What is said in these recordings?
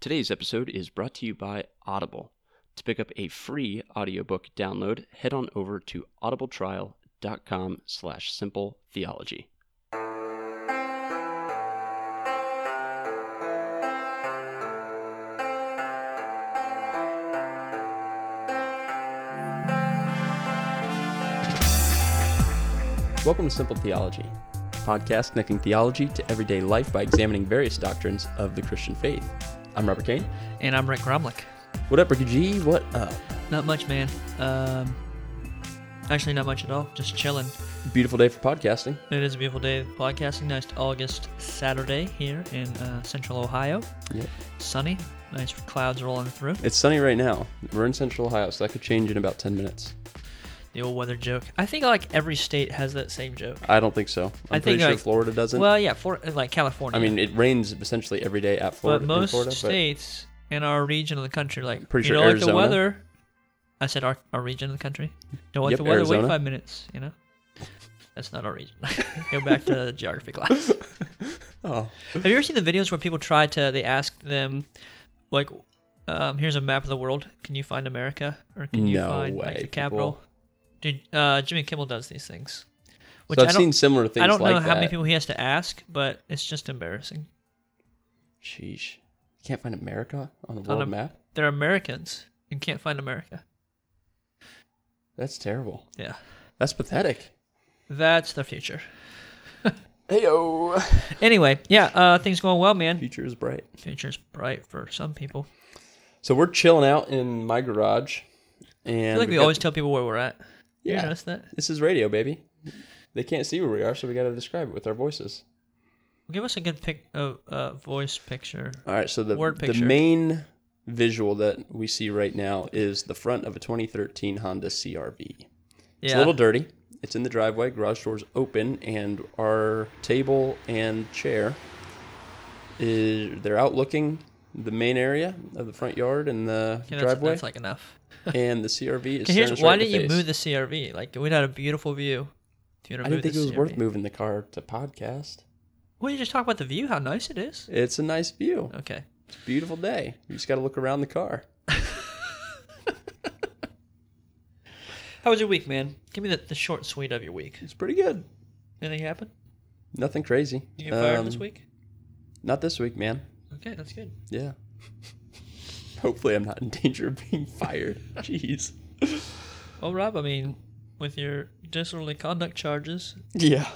Today's episode is brought to you by Audible. To pick up a free audiobook download, head on over to audibletrial.com slash simple theology. Welcome to Simple Theology, podcast connecting theology to everyday life by examining various doctrines of the Christian faith. I'm Robert Kane. And I'm Rick Gromlich. What up, Ricky G? What up? Not much, man. Um, actually, not much at all. Just chilling. Beautiful day for podcasting. It is a beautiful day of podcasting. Nice August Saturday here in uh, central Ohio. Yep. Sunny. Nice clouds rolling through. It's sunny right now. We're in central Ohio, so that could change in about 10 minutes. The old weather joke. I think like every state has that same joke. I don't think so. I'm I pretty think, sure like- Florida doesn't. Well, yeah, for like California. I mean, it rains essentially every day at Florida. but most Florida, states in our region of the country, like Pretty you sure don't like the weather. I said our, our region of the country. Don't like Yep, the weather. Arizona. Wait five minutes. You know, that's not our region. Go back to geography class. Oh, Have you ever seen the videos where people try to? They ask them, like, um, "Here's a map of the world. Can you find America, or can you No find way, like the people- capital?" Dude, uh, Jimmy Kimmel does these things. Which so I I've don't, seen similar things I don't like know how that. many people he has to ask, but it's just embarrassing. Sheesh. You can't find America on the On world a- map? They're Americans and can't find America. That's terrible. Yeah, That's pathetic. that's the future. Heyo. Anyway, yeah, uh, things going well, man. Future is bright. Future is bright for some people. So we're chilling out in my garage. And I feel like we got- always tell people where we're at. You Yeah. notice that? This is radio, baby. They can't see where we are, so we got to describe it with our voices. Give us a good pic, uh, uh, voice picture. All right, so the Word the picture. main visual that we see right now is the front of a 2013 Honda CRV. It's a little dirty. It's in the driveway. Garage doors open, and our table and chair is they're out looking the main area of the front yard and the Okay, driveway. that's like enough. and the CRV is. Here's why right in didn't you face. move the CRV? Like we'd had a beautiful view. I didn't think it was worth moving the car to podcast. Well, you just talk about the view, how nice it is. It's a nice view. Okay. It's a beautiful day. You just got to look around the car. How was your week, man? Give me the, the short sweet of your week. It's pretty good. Anything happen? Nothing crazy. You get fired Um, this week? Not this week, man. Okay, that's good. Yeah. Hopefully, I'm not in danger of being fired. Jeez. Well, Rob, I mean, with your disorderly conduct charges, Yeah,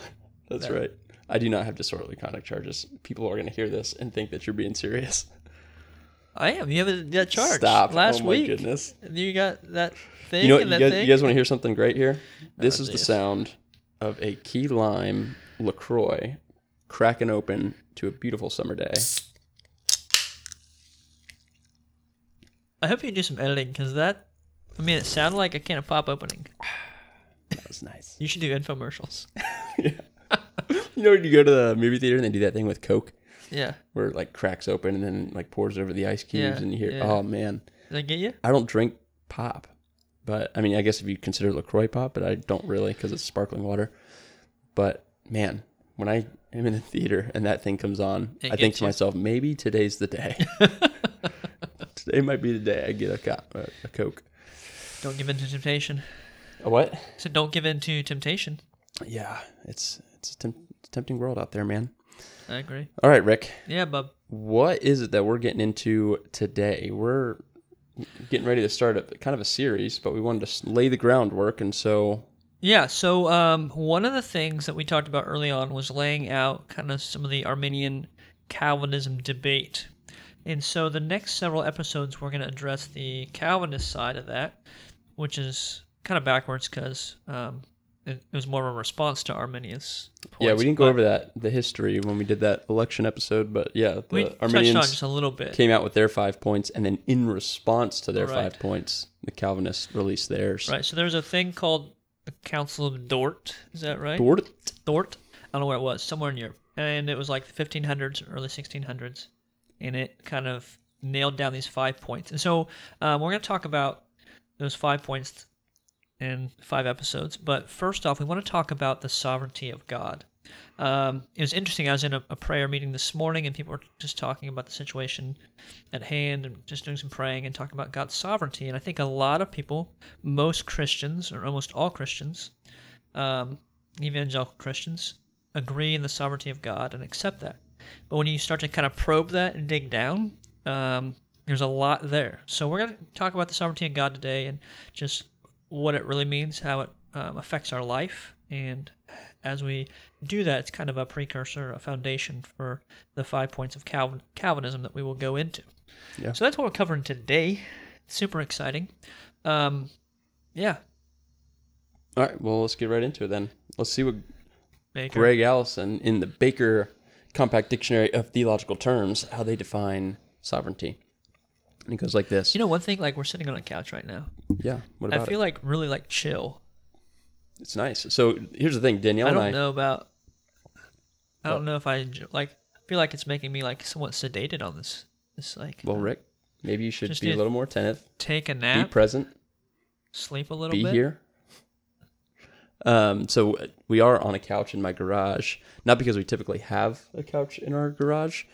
that's Yeah. right. I do not have disorderly conduct charges. People are going to hear this and think that you're being serious. I am. You have a, that charge. Stop. Oh Last oh my week, goodness. you got that thing You know what? You guys, you guys want to hear something great here? Oh, this Oh, is the sound of a key lime LaCroix cracking open to a beautiful summer day. I hope you do some editing because that, I mean, it sounded like a can of pop opening. That was nice. You should do infomercials. yeah. You know when you go to the movie theater and they do that thing with Coke Yeah. where it like cracks open and then like pours over the ice cubes Yeah, and you hear, yeah. oh man. Did I get you? I don't drink pop, but I mean, I guess if you consider Lacroix pop, but I don't really because it's sparkling water. But man, when I am in the theater and that thing comes on, It I think gets to you. myself, maybe today's the day. Today might be the day I get a, co- a, a Coke. Don't give in to temptation. A what? So don't give in to temptation. Yeah, it's it's a, temp- tempting world out there, man. I agree. All right, Rick, Yeah, bub. what is it that we're getting into today? We're getting ready to start a kind of a series, but we wanted to lay the groundwork, and so Yeah, so um, one of the things that we talked about early on was laying out kind of some of the Arminian Calvinism debate. And so the next several episodes, we're going to address the Calvinist side of that, which is kind of backwards because um, it, it was more of a response to Arminius. Yeah, we didn't go but over that the history when we did that election episode, but yeah, the We touched on Arminians just a little bit. came out with their five points, and then in response to their Right. five points, the Calvinists released theirs. Right, so there's a thing called the Council of Dort. Is that right? Dort? Dort. I don't know where it was, somewhere in Europe. And it was like the 1500s, early 1600s. And it kind of nailed down these five points. And so um, we're going to talk about those five points in five episodes. But first off, we want to talk about the sovereignty of God. Um, it was interesting. I was in a, a prayer meeting this morning, and people were just talking about the situation at hand, and just doing some praying and talking about God's sovereignty. And I think a lot of people, most Christians, or almost all Christians, um, evangelical Christians, agree in the sovereignty of God and accept that. But when you start to kind of probe that and dig down, um, there's a lot there. So we're going to talk about the sovereignty of God today and just what it really means, how it um, affects our life, and as we do that, it's kind of a precursor, a foundation for the five points of Calvin, Calvinism that we will go into. Yeah. So that's what we're covering today. Super exciting. Um, yeah. All right, well, let's get right into it then. Let's see what Baker. Gregg Allison in the Baker Compact Dictionary of Theological Terms how they define sovereignty. And it goes like this. You know, one thing, like we're sitting on a couch right now. yeah, what about I feel it? like really like chill. It's nice. So here's the thing, Danielle I don't I. know about. I don't know if I enjoy, like. I feel like it's making me like somewhat sedated on this. This like Well, Rick, maybe you should be a little more attentive. take a nap. Be present. sleep a little Be bit. here. Um, so we are on a couch in my garage, not because we typically have a couch in our garage,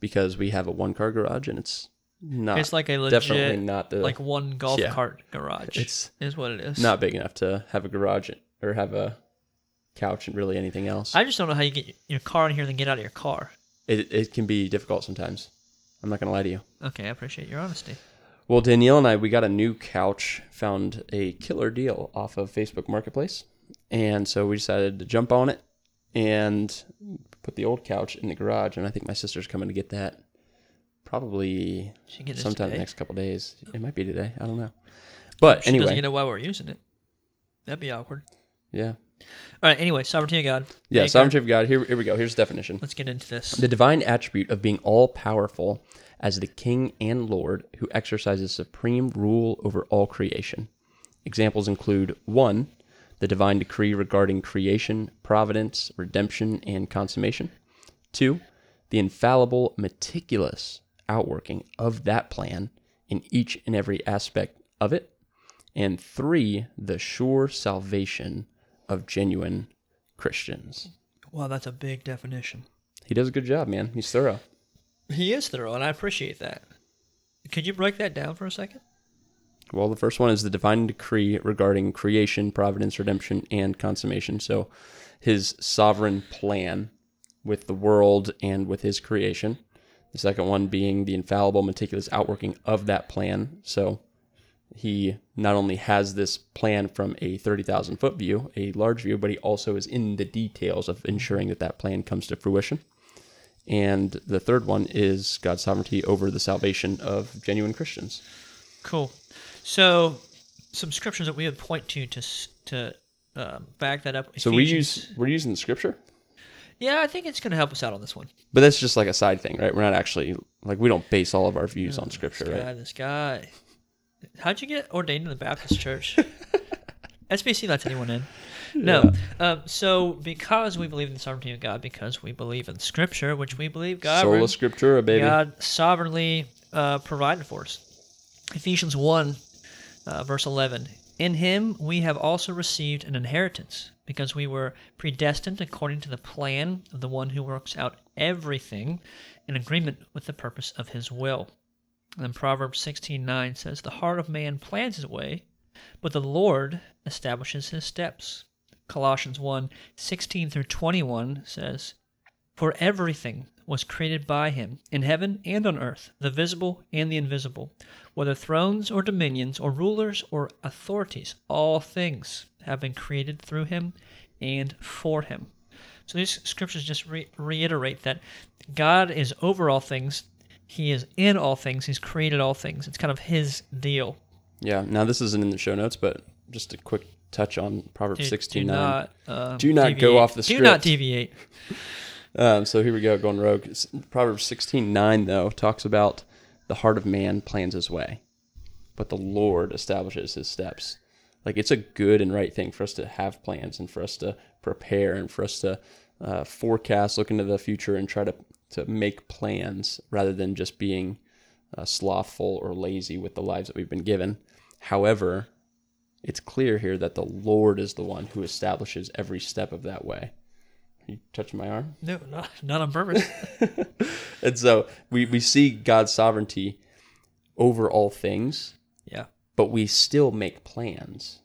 because we have a one-car garage and it's not It's like a legit, definitely not the like one golf yeah. cart garage. It's is what it is. not big enough to have a garage or have a couch and really anything else. I just don't know how you get your car in here and then get out of your car. it it can be difficult sometimes. I'm not gonna lie to you. Okay, I appreciate your honesty. Well, Danielle and I, we got a new couch, found a killer deal off of Facebook Marketplace. And so we decided to jump on it and put the old couch in the garage. And I think my sister's coming to get that probably sometime the next couple days. It might be today. I don't know. But She doesn't anyway, even know why we're using it. That'd be awkward. yeah. All right. Anyway, sovereignty of God. Yeah, sovereignty of God. Here, here we go. Here's the definition. Let's get into this. The divine attribute of being all powerful as the King and Lord who exercises supreme rule over all creation. Examples include 1. The divine decree regarding creation, providence, redemption, and consummation. 2. The infallible, meticulous outworking of that plan in each and every aspect of it. And 3. The sure salvation of genuine Christians. Wow, that's a big definition. He does a good job, man. He's thorough. He is thorough, and I appreciate that. Could you break that down for a second? Well, the first one is the divine decree regarding creation, providence, redemption, and consummation. So, his sovereign plan with the world and with his creation. The second one being the infallible, meticulous outworking of that plan. So, he not only has this plan from a 30,000 foot view, a large view, but he also is in the details of ensuring that that plan comes to fruition. And the third one is God's sovereignty over the salvation of genuine Christians. Cool. So, some scriptures that we would point to to to um, back that up. So we use we're using the scripture, Yeah, I think it's going to help us out on this one. but that's just like a side thing, right? We're not actually like we don't base all of our views on scripture, This guy, right? this guy. How'd you get ordained in the Baptist church? SBC lets anyone in. No. Um, so, because we believe in the sovereignty of God, because we believe in Scripture, which we believe God, Sola scriptura, baby. God sovereignly uh, provided for us. Ephesians 1, uh, verse 11. In him we have also received an inheritance, because we were predestined according to the plan of the one who works out everything in agreement with the purpose of his will. Then Proverbs 16:9 says, "The heart of man plans his way, but the Lord establishes his steps." Colossians 1:16 through 21 says, "For everything was created by him, in heaven and on earth, the visible and the invisible, whether thrones or dominions or rulers or authorities, all things have been created through him and for him." So these scriptures just re- reiterate that God is over all things. He is in all things. He's created all things. It's kind of his deal. Yeah. Now this isn't in the show notes, but just a quick touch on Proverbs Do, sixteen do nine. not, uh, Do not go off the script. Do not deviate. Um, so here we go, going rogue. Proverbs sixteen nine though talks about the heart of man plans his way, but the Lord establishes his steps. Like it's a good and right thing for us to have plans and for us to prepare and for us to uh, forecast, look into the future, and try to to make plans rather than just being uh, slothful or lazy with the lives that we've been given. However, it's clear here that the Lord is the one who establishes every step of that way. You touching my arm? No, not, not on purpose. And so we, we see God's sovereignty over all things, yeah. but we still make plans.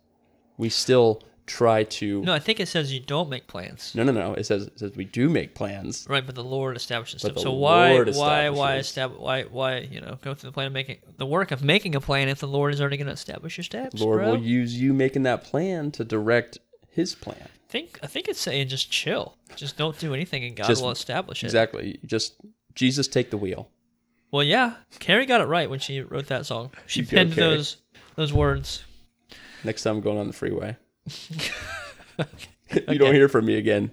We still try to. No, I think it says you don't make plans. No, no, no. It says, it says we do make plans. Right, but the Lord establishes them. So why, why, why, establishes. estab- why, why, you know, go through the plan of making the work of making a plan if the Lord is already going to establish your steps, Lord bro? will use you making that plan to direct His plan. Think I think it's saying just chill, just don't do anything, and God Just- will establish it. Exactly. Just Jesus take the wheel. Well, yeah, Carrie got it right when she wrote that song. She You go, penned Carrie. those those words. Next time I'm going on the freeway. you don't hear from me again.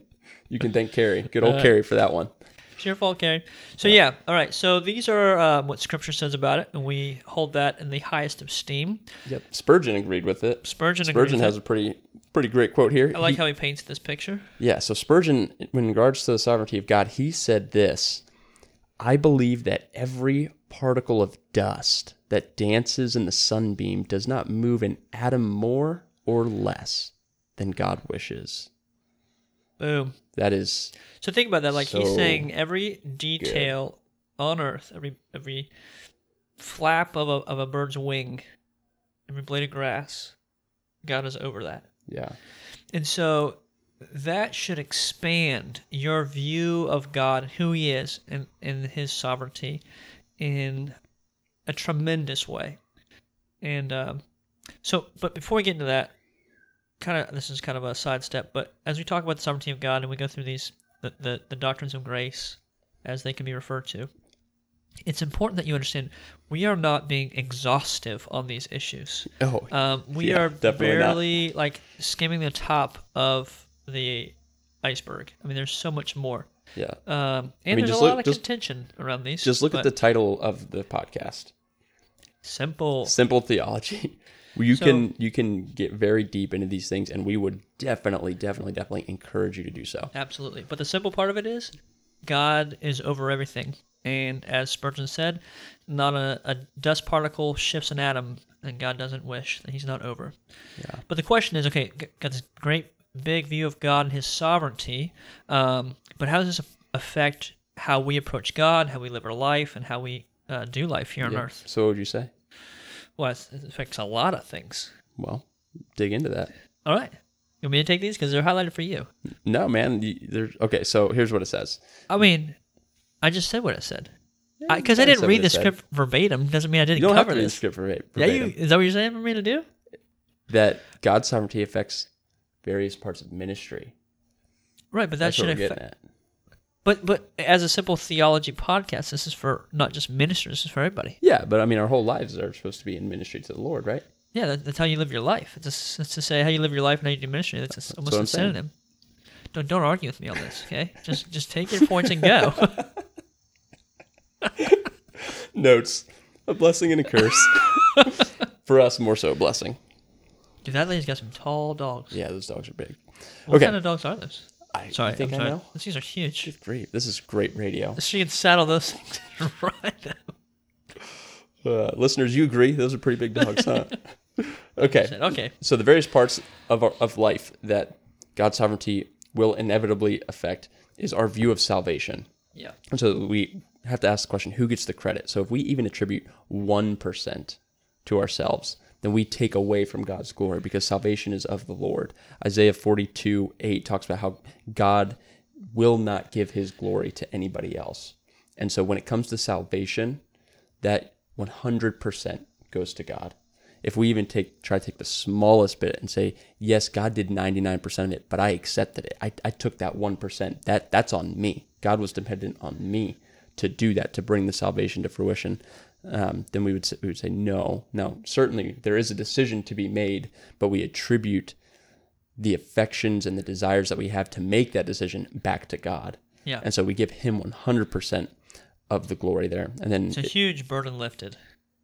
You can thank Carrie. Good old Uh, Carrie for that one. It's your fault, Carrie. So yeah, all right. So these are um, what Scripture says about it, and we hold that in the highest esteem. Yep. Spurgeon agreed with it. Spurgeon. agrees Spurgeon with has a pretty pretty great quote here. I like He- how he paints this picture. Yeah, so Spurgeon, in regards to the sovereignty of God, he said this I believe that every particle of dust that dances in the sunbeam does not move an atom more or less than God wishes. Boom. That is, So think about that. Like he's saying every detail on Earth, every every flap of a of a bird's wing, every blade of grass, God is over that. Yeah, And so that should expand your view of God, who He is, and, and His sovereignty in a tremendous way. And um, so, but before we get into that, kind of this is kind of a sidestep, but as we talk about the sovereignty of God and we go through these the, the, the doctrines of grace as they can be referred to, it's important that you understand we are not being exhaustive on these issues. oh, Um, we Yeah, are definitely not. barely like skimming the top of the iceberg. I mean, there's so much more, yeah. um, and mean, there's just a lot look- of just- contention around these. Just look at the title of the podcast simple. Simple Theology. You So- can you can get very deep into these things, and we would definitely, definitely, definitely encourage you to do so. Absolutely, but the simple part of it is God is over everything, and as Spurgeon said, not a, a dust particle shifts an atom, and God doesn't wish that He's not over. Yeah. But the question is, okay, got this great big view of God and His sovereignty, um, but how does this affect how we approach God, how we live our life, and how we uh, do life here on Yeah. Earth? So, what would you say? Well, it affects a lot of things. Well, dig into that. All right, you want me to take these because they're highlighted for you? No, man. There's okay. So here's what it says. I mean, I just said what I said. Because you I kinda didn't read the it said. script verbatim doesn't mean I didn't You don't have cover to read the script verba- Yeah, you is that what you're saying for me to do? That God's sovereignty affects various parts of ministry. Right, but that That's should affect. But but as a simple theology podcast, this is for not just ministers. This is for everybody. Yeah, but I mean, our whole lives are supposed to be in ministry to the Lord, right? Yeah, that, that's how you live your life. It's, just, it's to say how you live your life and how you do ministry. That's just almost a I'm saying. synonym. Don't don't argue with me on this, okay? just just take your points and go. Notes: a blessing and a curse. For us, more so a blessing. Dude, that lady's got some tall dogs. Yeah, those dogs are big. What okay, kind of dogs are those? I, Sorry, think I'm I sorry. know. These are huge. Great. This is great radio. She can saddle those things right now. Uh, listeners, you agree? Those are pretty big dogs, huh? okay. Okay. So the various parts of our, of life that God's sovereignty will inevitably affect is our view of salvation. Yeah. And so we have to ask the question, who gets the credit? So if we even attribute 1% to ourselves, then we take away from God's glory because salvation is of the Lord. Isaiah 42, 8 talks about how God will not give his glory to anybody else. And so when it comes to salvation, that 100% goes to God. If we even take try to take the smallest bit and say, yes, God did 99% of it, but I accepted it. I, I took that 1%. That that's on me. God was dependent on me to do that, to bring the salvation to fruition. Um, then we would say, we would say no. Now, certainly there is a decision to be made, but we attribute the affections and the desires that we have to make that decision back to God. Yeah. And so we give him 100% of the glory there. And then It's a huge burden lifted.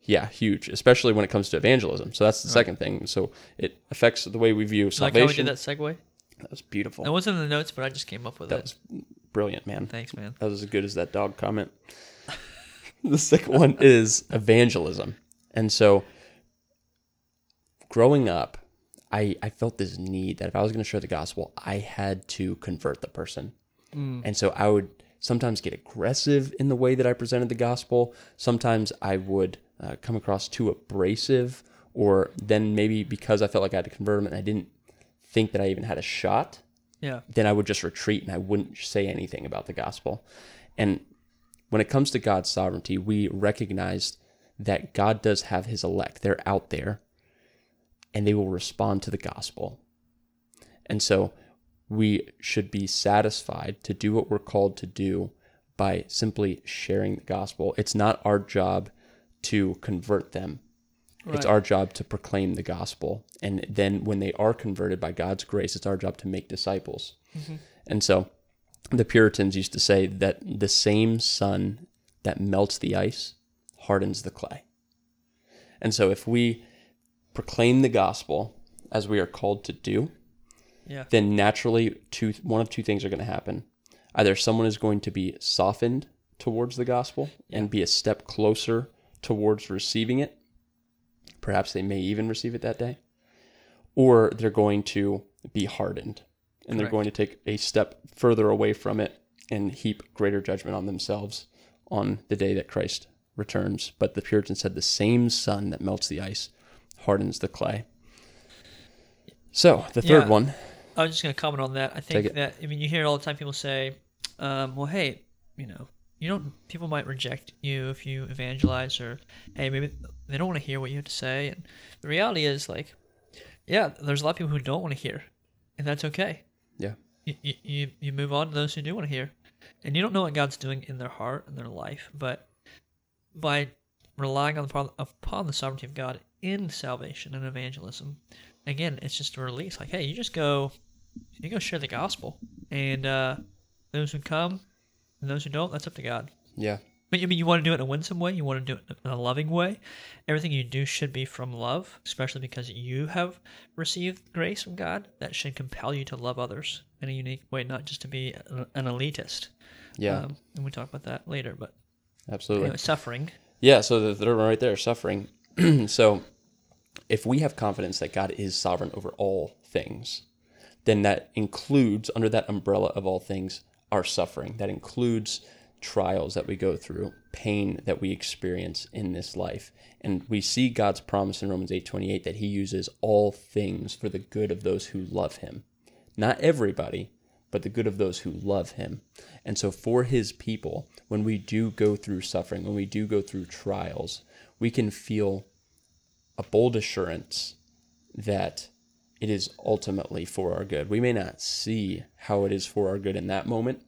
yeah, huge, especially when it comes to evangelism. So that's the second thing. So it affects the way we view salvation. Like how we did that segue? that was beautiful. That wasn't in the notes, but I just came up with That it. was brilliant, man. Thanks, man. That was as good as that dog comment. the second one is evangelism. And so growing up, I, I felt this need that if I was going to share the gospel, I had to convert the person. And so I would sometimes get aggressive in the way that I presented the gospel. Sometimes I would uh, come across too abrasive, or then maybe because I felt like I had to convert them and I didn't think that I even had a shot, Yeah. then I would just retreat and I wouldn't say anything about the gospel. And when it comes to God's sovereignty, we recognize that God does have his elect. They're out there and they will respond to the gospel. And so we should be satisfied to do what we're called to do by simply sharing the gospel. It's not our job to convert them. It's our job to proclaim the gospel. And then when they are converted by God's grace, it's our job to make disciples. Mm-hmm. And so the Puritans used to say that the same sun that melts the ice hardens the clay. And so if we proclaim the gospel as we are called to do, Yeah. then naturally two one of two things are going to happen. Either someone is going to be softened towards the gospel and be a step closer towards receiving it. Perhaps they may even receive it that day. Or they're going to be hardened and they're going to take a step further away from it and heap greater judgment on themselves on the day that Christ returns. But the Puritan said the same sun that melts the ice hardens the clay. So the third Yeah. one I was just going to comment on that. I think that I mean you hear all the time people say, um, "Well, hey, you know, you don't. People might reject you if you evangelize, or hey, maybe they don't want to hear what you have to say." And the reality is, like, yeah, there's a lot of people who don't want to hear, and that's okay. Yeah. You, you, you, you move on to those who do want to hear, and you don't know what God's doing in their heart and their life, but by relying on the, upon the sovereignty of God in salvation and evangelism, again, it's just a release. Like, hey, you just go, you go share the gospel, and uh, those who come and those who don't, that's up to God. Yeah. But I mean, you want to do it in a winsome way. You want to do it in a loving way. Everything you do should be from love, especially because you have received grace from God. That should compel you to love others in a unique way, not just to be an elitist. Yeah. Um, and we talk about that later. But absolutely. anyway, suffering. Yeah, so the third one right there, suffering. so if we have confidence that God is sovereign over all things, then that includes, under that umbrella of all things, our suffering. That includes trials that we go through, pain that we experience in this life. And we see God's promise in Romans 8:28 that he uses all things for the good of those who love him. Not everybody, but the good of those who love him. And so, for his people, when we do go through suffering, when we do go through trials, we can feel a bold assurance that it is ultimately for our good. We may not see how it is for our good in that moment,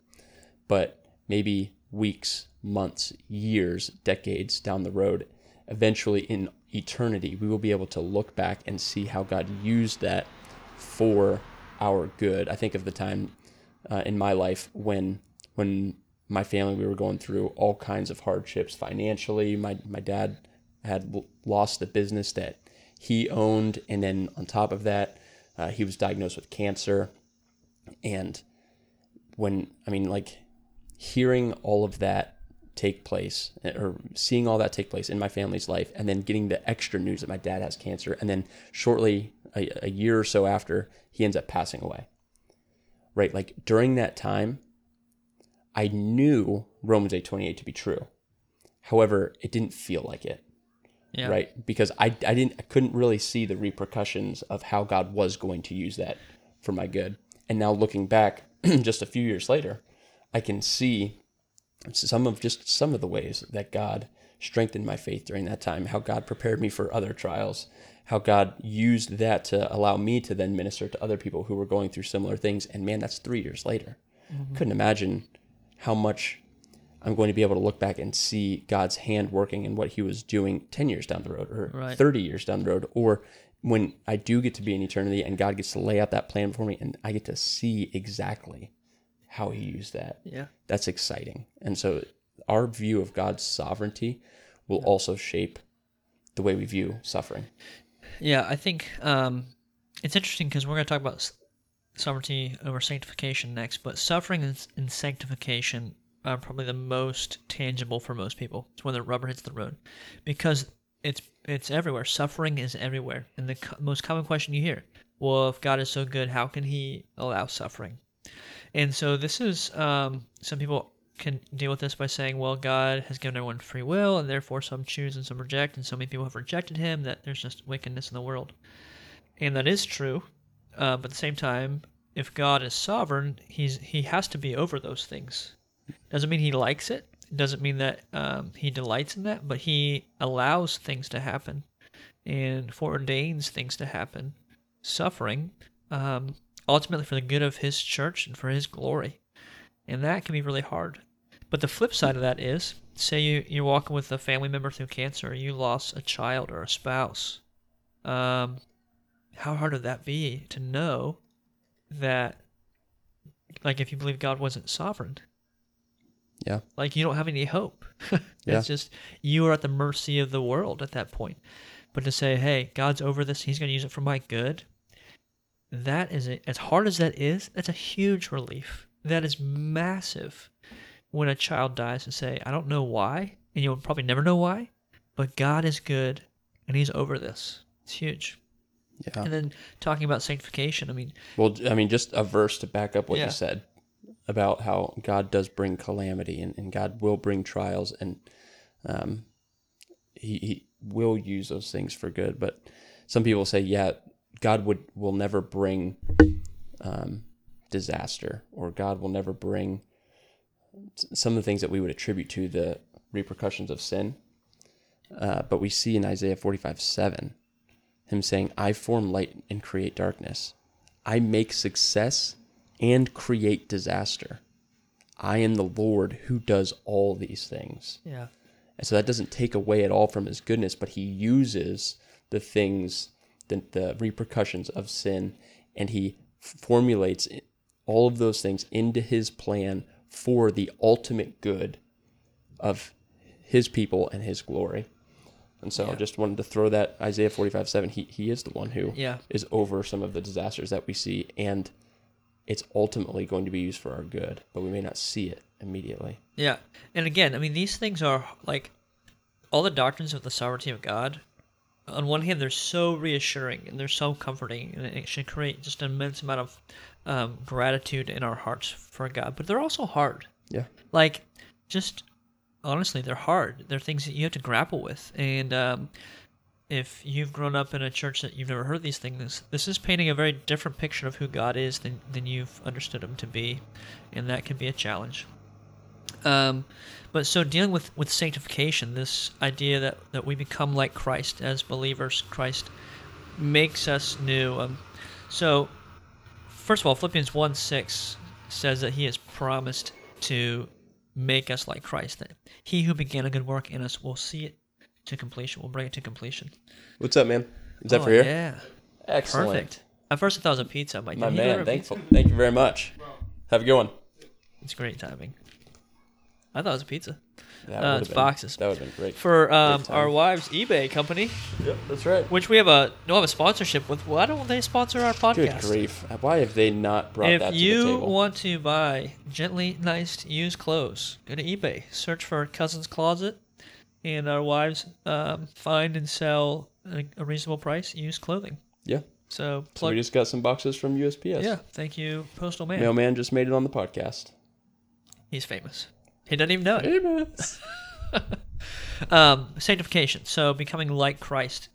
but maybe weeks, months, years, decades down the road, eventually in eternity, we will be able to look back and see how God used that for our good. I think of the time uh, in my life when when my family we were going through all kinds of hardships financially. My my dad had lost the business that he owned, and then on top of that, uh, he was diagnosed with cancer. And when I mean, like hearing all of that take place or seeing all that take place in my family's life and then getting the extra news that my dad has cancer and then shortly a, a year or so after he ends up passing away. Right? Like during that time i knew romans 8.28 to be true. However it didn't feel like it Yeah. right? Because I, I didn't i couldn't really see the repercussions of how god was going to use that for my good. And now looking back just a few years later i can see some of just some of the ways that god strengthened my faith during that time how god prepared me for other trials how god used that to allow me to then minister to other people who were going through similar things. And man that's three years later. Mm-hmm. Couldn't imagine how much I'm going to be able to look back and see God's hand working and what He was doing 10 years down the road or Right. 30 years down the road, or when I do get to be in eternity and God gets to lay out that plan for me and I get to see exactly how He used that. Yeah. That's exciting. And so our view of God's sovereignty will also shape the way we view suffering. Yeah, I think um, it's interesting because we're going to talk about sovereignty over sanctification next, but suffering and sanctification are probably the most tangible for most people. It's when the rubber hits the road, because it's it's everywhere. Suffering is everywhere, and the co- most common question you hear: Well, if God is so good, how can He allow suffering? And so this is um, some people can deal with this by saying, well, God has given everyone free will, and therefore some choose and some reject, and so many people have rejected Him that there's just wickedness in the world. And that is true, uh, but at the same time, if God is sovereign, He's He has to be over those things. Doesn't mean He likes it. Doesn't mean that um, He delights in that, but He allows things to happen, and foreordains things to happen, suffering, um, ultimately for the good of His church and for His glory and that can be really hard. But the flip side of that is, say you you're walking with a family member through cancer, or you lost a child or a spouse. Um, how hard would that be to know that, like, if you believe God wasn't sovereign, Yeah. like you don't have any hope. it's Yeah. just you are at the mercy of the world at that point. But to say, hey, God's over this, He's going to use it for my good. That is a, as hard as that is. That's a huge relief. That is massive. When a child dies, to say, I don't know why, and you'll probably never know why, but God is good, and He's over this. It's huge. Yeah. And then talking about sanctification, I mean, Well, I mean, just a verse to back up what Yeah. you said about how God does bring calamity and, and God will bring trials and um, he, he will use those things for good. But some people say, yeah, God would will never bring um, disaster or God will never bring some of the things that we would attribute to the repercussions of sin. Uh, but we see in Isaiah 45 7 him saying, I form light and create darkness. I make success and create disaster. I am the Lord who does all these things. yeah, And so that doesn't take away at all from his goodness, but he uses the things, the, the repercussions of sin, and he formulates all of those things into his plan for the ultimate good of his people and his glory. And so I Yeah. just wanted to throw that Isaiah 45 7. He, he is the one who yeah. is over some of the disasters that we see, and it's ultimately going to be used for our good, but we may not see it immediately. Yeah. And again, I mean, these things are like all the doctrines of the sovereignty of God. On one hand, they're so reassuring and they're so comforting, and it should create just an immense amount of um, gratitude in our hearts for God. But they're also hard. Yeah. Like, just honestly, they're hard. They're things that you have to grapple with. And um, if you've grown up in a church that you've never heard these things, this is painting a very different picture of who God is than, than you've understood Him to be. And that can be a challenge. Um, but so dealing with, with sanctification, this idea that, that we become like Christ as believers, Christ makes us new. Um, so, first of all, Philippians 1 6 says that he has promised to make us like Christ, that he who began a good work in us will see it to completion, We'll bring it to completion. What's up, man? Is that Oh, for here? Yeah. Excellent. Perfect. At first, I thought it was a pizza. I'm like, My "Did he order man, thankful. pizza?" Thank you very much. Have a good one. It's great timing. I thought it was a pizza. That Uh, it's been- boxes. That would have been great. For um, time. our wives' eBay company, Yep, that's right. which we have a don't have a sponsorship with. Why don't they sponsor our podcast? Good grief. Why have they not brought If that to the you want to buy gently niced used clothes, go to eBay, search for Cousin's Closet, and our wives um, find and sell a, a reasonable price used clothing. yeah. So So we just got some boxes from USPS. yeah, thank you, Postal Man. Mailman just made it on the podcast. He's famous. He doesn't even know it. Famous. Um, sanctification. So becoming like Christ.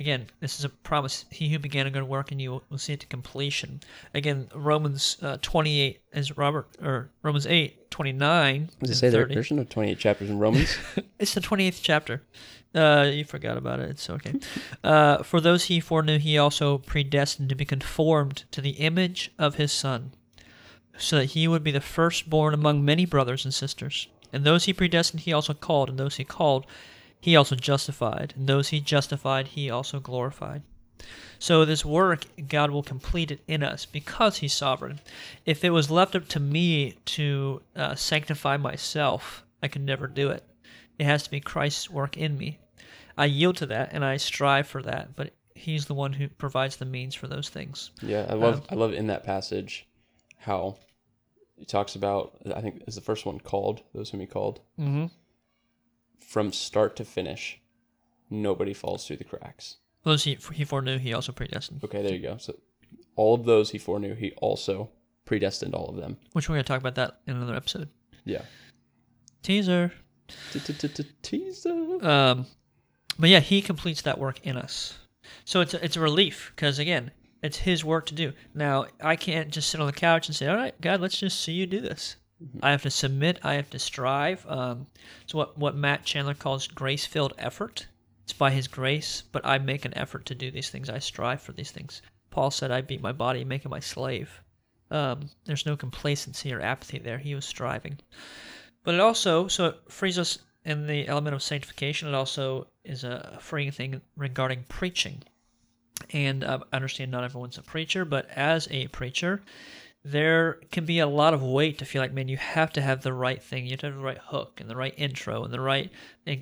Again, this is a promise. He who began a good work in you will- see it to completion. Again, Romans uh, 28, as Robert, or Romans 8, 29. Does it say there, 30. there's no 28 chapters in Romans? It's the 28th chapter. Uh, you forgot about it. It's okay. Uh, For those he foreknew, he also predestined to be conformed to the image of his Son, so that he would be the firstborn among many brothers and sisters. And those he predestined, he also called. And those he called, he also justified. And those he justified, he also glorified. So this work, God will complete it in us because He's sovereign. If it was left up to me to uh, sanctify myself, I could never do it. It has to be Christ's work in me. I yield to that and I strive for that, but He's the one who provides the means for those things. yeah, I love I love in that passage how he talks about I think is the first one called those whom he called Mm-hmm. From start to finish. Nobody falls through the cracks. Those he, he foreknew, He also predestined. Okay, there you go. So all of those he foreknew, he also predestined all of them. Which we're going to talk about that in another episode. Yeah. Teaser. Teaser. Um, but yeah, he completes that work in us. So it's a, it's a relief because again, it's his work to do. Now I can't just sit on the couch and say, "All right, God, let's just see you do this." I have to submit. I have to strive. Um, it's what what Matt Chandler calls grace-filled effort. It's by His grace, but I make an effort to do these things. I strive for these things. Paul said, "I beat my body, make it my slave." Um, there's no complacency or apathy there. He was striving. But it also so it frees us in the element of sanctification. It also is a freeing thing regarding preaching. And uh, I understand not everyone's a preacher, but as a preacher, there can be a lot of weight to feel like, man, you have to have the right thing. You have to have the right hook and the right intro and the right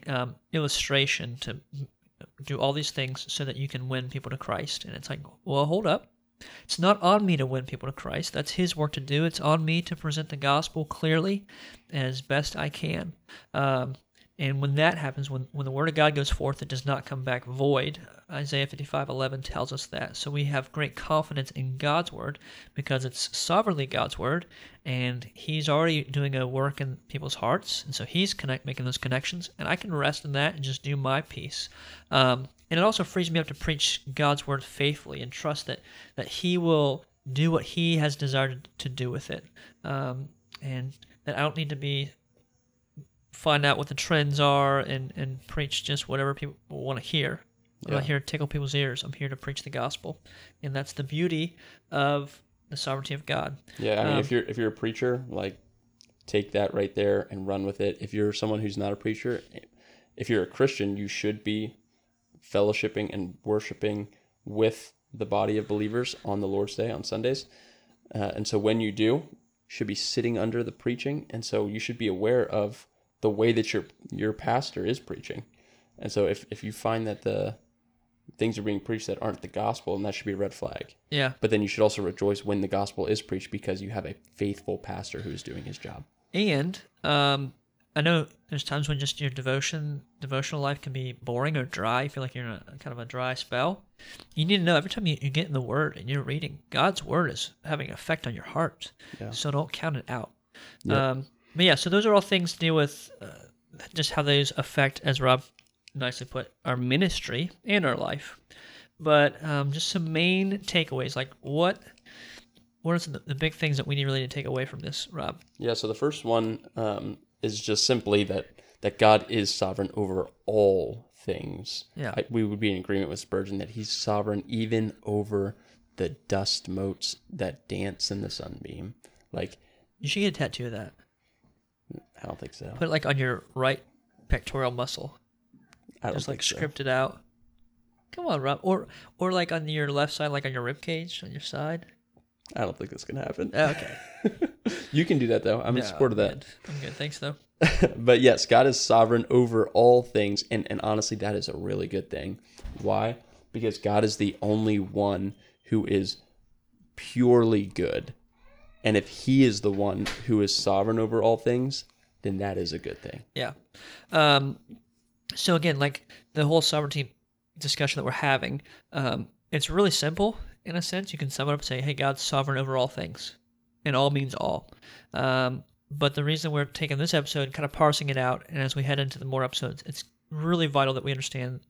um, illustration to do all these things so that you can win people to Christ. And it's like, well, hold up. It's not on me to win people to Christ. That's His work to do. It's on me to present the gospel clearly as best I can. Um, and when that happens, when, when the word of God goes forth, it does not come back void. Isaiah 55:11 tells us that. So we have great confidence in God's word because it's sovereignly God's word, and He's already doing a work in people's hearts, and so He's connect making those connections, and I can rest in that and just do my piece. Um, and it also frees me up to preach God's word faithfully and trust that that He will do what He has desired to do with it, um, and that I don't need to be find out what the trends are and, and preach just whatever people want to hear. I'm Yeah. not here to tickle people's ears. I'm here to preach the gospel, and that's the beauty of the sovereignty of God. Yeah, I mean, Um, if you're if you're a preacher, like take that right there and run with it. If you're someone who's not a preacher, if you're a Christian, you should be fellowshipping and worshiping with the body of believers on the Lord's Day on Sundays. Uh, and so when you do, you should be sitting under the preaching, and so you should be aware of the way that your your pastor is preaching. And so if if you find that the things are being preached that aren't the gospel, and that should be a red flag. Yeah, But then you should also rejoice when the gospel is preached because you have a faithful pastor who is doing his job. and um, I know there's times when just your devotion devotional life can be boring or dry. You feel like you're in a kind of a dry spell. You need to know every time you, you get in the Word and you're reading, God's Word is having an effect on your heart. Yeah. So don't count it out. Yep. Um, but yeah, so those are all things to deal with uh, just how those affect, as Rob nicely put, our ministry and our life. But um, just some main takeaways, like what what are some of the big things that we need really to take away from this, Rob? Yeah, so the first one um, is just simply that that God is sovereign over all things. Yeah. I, we would be in agreement with Spurgeon that he's sovereign even over the dust motes that dance in the sunbeam. Like, You should get a tattoo of that. I don't think so. Put it like on your right pectoral muscle, I don't just like think so. script it out. Come on, Rob, or or like on your left side, like on your rib cage on your side. I don't think that's gonna happen. Oh, okay, you can do that though. I'm in No, support of I'm that. good. I'm good. Thanks though. but yes, God is sovereign over all things, and and honestly, that is a really good thing. Why? Because God is the only one who is purely good, and if He is the one who is sovereign over all things, then that is a good thing. Yeah. Um, so again, like the whole sovereignty discussion that we're having, um, it's really simple in a sense. You can sum it up and say, "Hey, God's sovereign over all things," and all means all. Um, but the reason we're taking this episode, kind of parsing it out, and as we head into the more episodes, it's really vital that we understand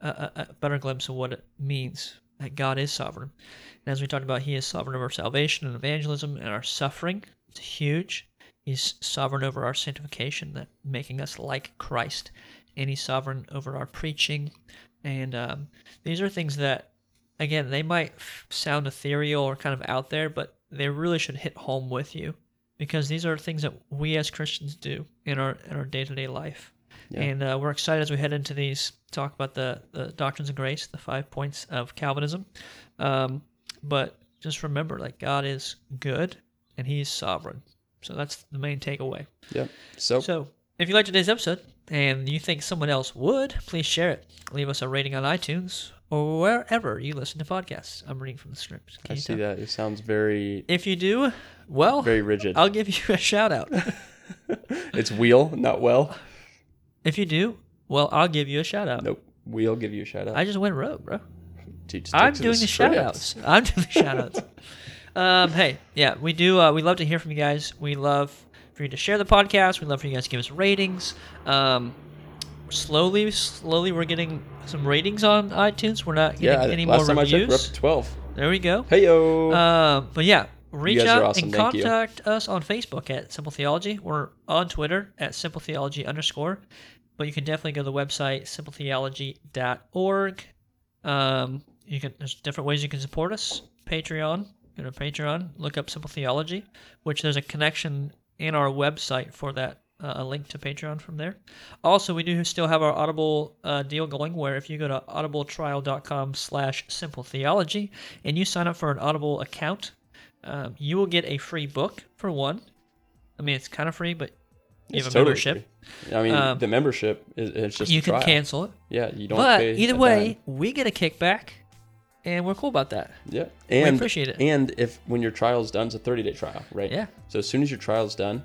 a, a better glimpse of what it means that God is sovereign. And as we talked about, He is sovereign over salvation and evangelism and our suffering. It's huge. He's sovereign over our sanctification, that making us like Christ, and He's sovereign over our preaching. And um, these are things that, again, they might sound ethereal or kind of out there, but they really should hit home with you, because these are things that we as Christians do in our in our day to day life. Yeah. And uh, we're excited as we head into these talk about the the doctrines of grace, the five points of Calvinism. Um, but just remember, like God is good and He's sovereign. So that's the main takeaway. Yep. So, So if you liked today's episode and you think someone else would, please share it. Leave us a rating on iTunes or wherever you listen to podcasts. I'm reading from the script. Can I see tell? that it sounds very If you do, well, very rigid. I'll give you a shout out. it's wheel, not well. if you do, well, I'll give you a shout out. Nope. We'll give you a shout out. I just went rogue, bro. Dude, I'm doing the shout outs. I'm doing the shout outs. Um, hey, yeah, we do. Uh, we love to hear from you guys. We love for you to share the podcast. We love for you guys to give us ratings. Um, slowly, slowly, we're getting some ratings on iTunes. We're not getting Yeah, any more I checked, we're up reviews. to 12. There we go. Hey, yo. Um, but yeah, reach out awesome. and Thank you. contact us on Facebook at Simple Theology. We're on Twitter at Simple Theology underscore. But you can definitely go to the website simpletheology.org. Um, you can there's different ways you can support us. Patreon, go to Patreon, look up Simple Theology, which there's a connection in our website for that. Uh, a link to Patreon from there. Also, we do still have our Audible uh, deal going, where if you go to audibletrial.com/slash simple theology and you sign up for an Audible account, um, you will get a free book for one. I mean, it's kind of free, but you It's have a totally membership. free. I mean, Um, the membership is it's just You can trial. cancel it, Yeah, you don't but either way, dime. we get a kickback, and we're cool about that. Yeah, and appreciate it. And if when your trial's done, it's a 30 day trial, right? Yeah. So as soon as your trial's done,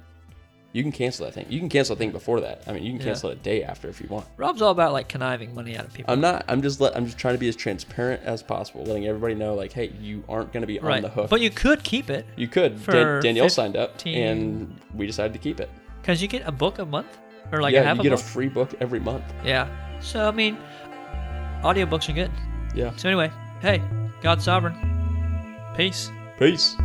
you can cancel that thing. You can cancel a thing before that. I mean, you can Yeah. cancel it a day after if you want. Rob's all about like conniving money out of people. I'm not. I'm just. Let, I'm just trying to be as transparent as possible, letting everybody know, like, hey, you aren't going to be on the hook. but you could keep it you could. Dan- Danielle 15 signed up, and we decided to keep it. Because you get a book a month or like a yeah, half you a get book. a free book every month. yeah. So I mean, audiobooks are good. Yeah. So anyway, hey, God's sovereign. Peace. Peace.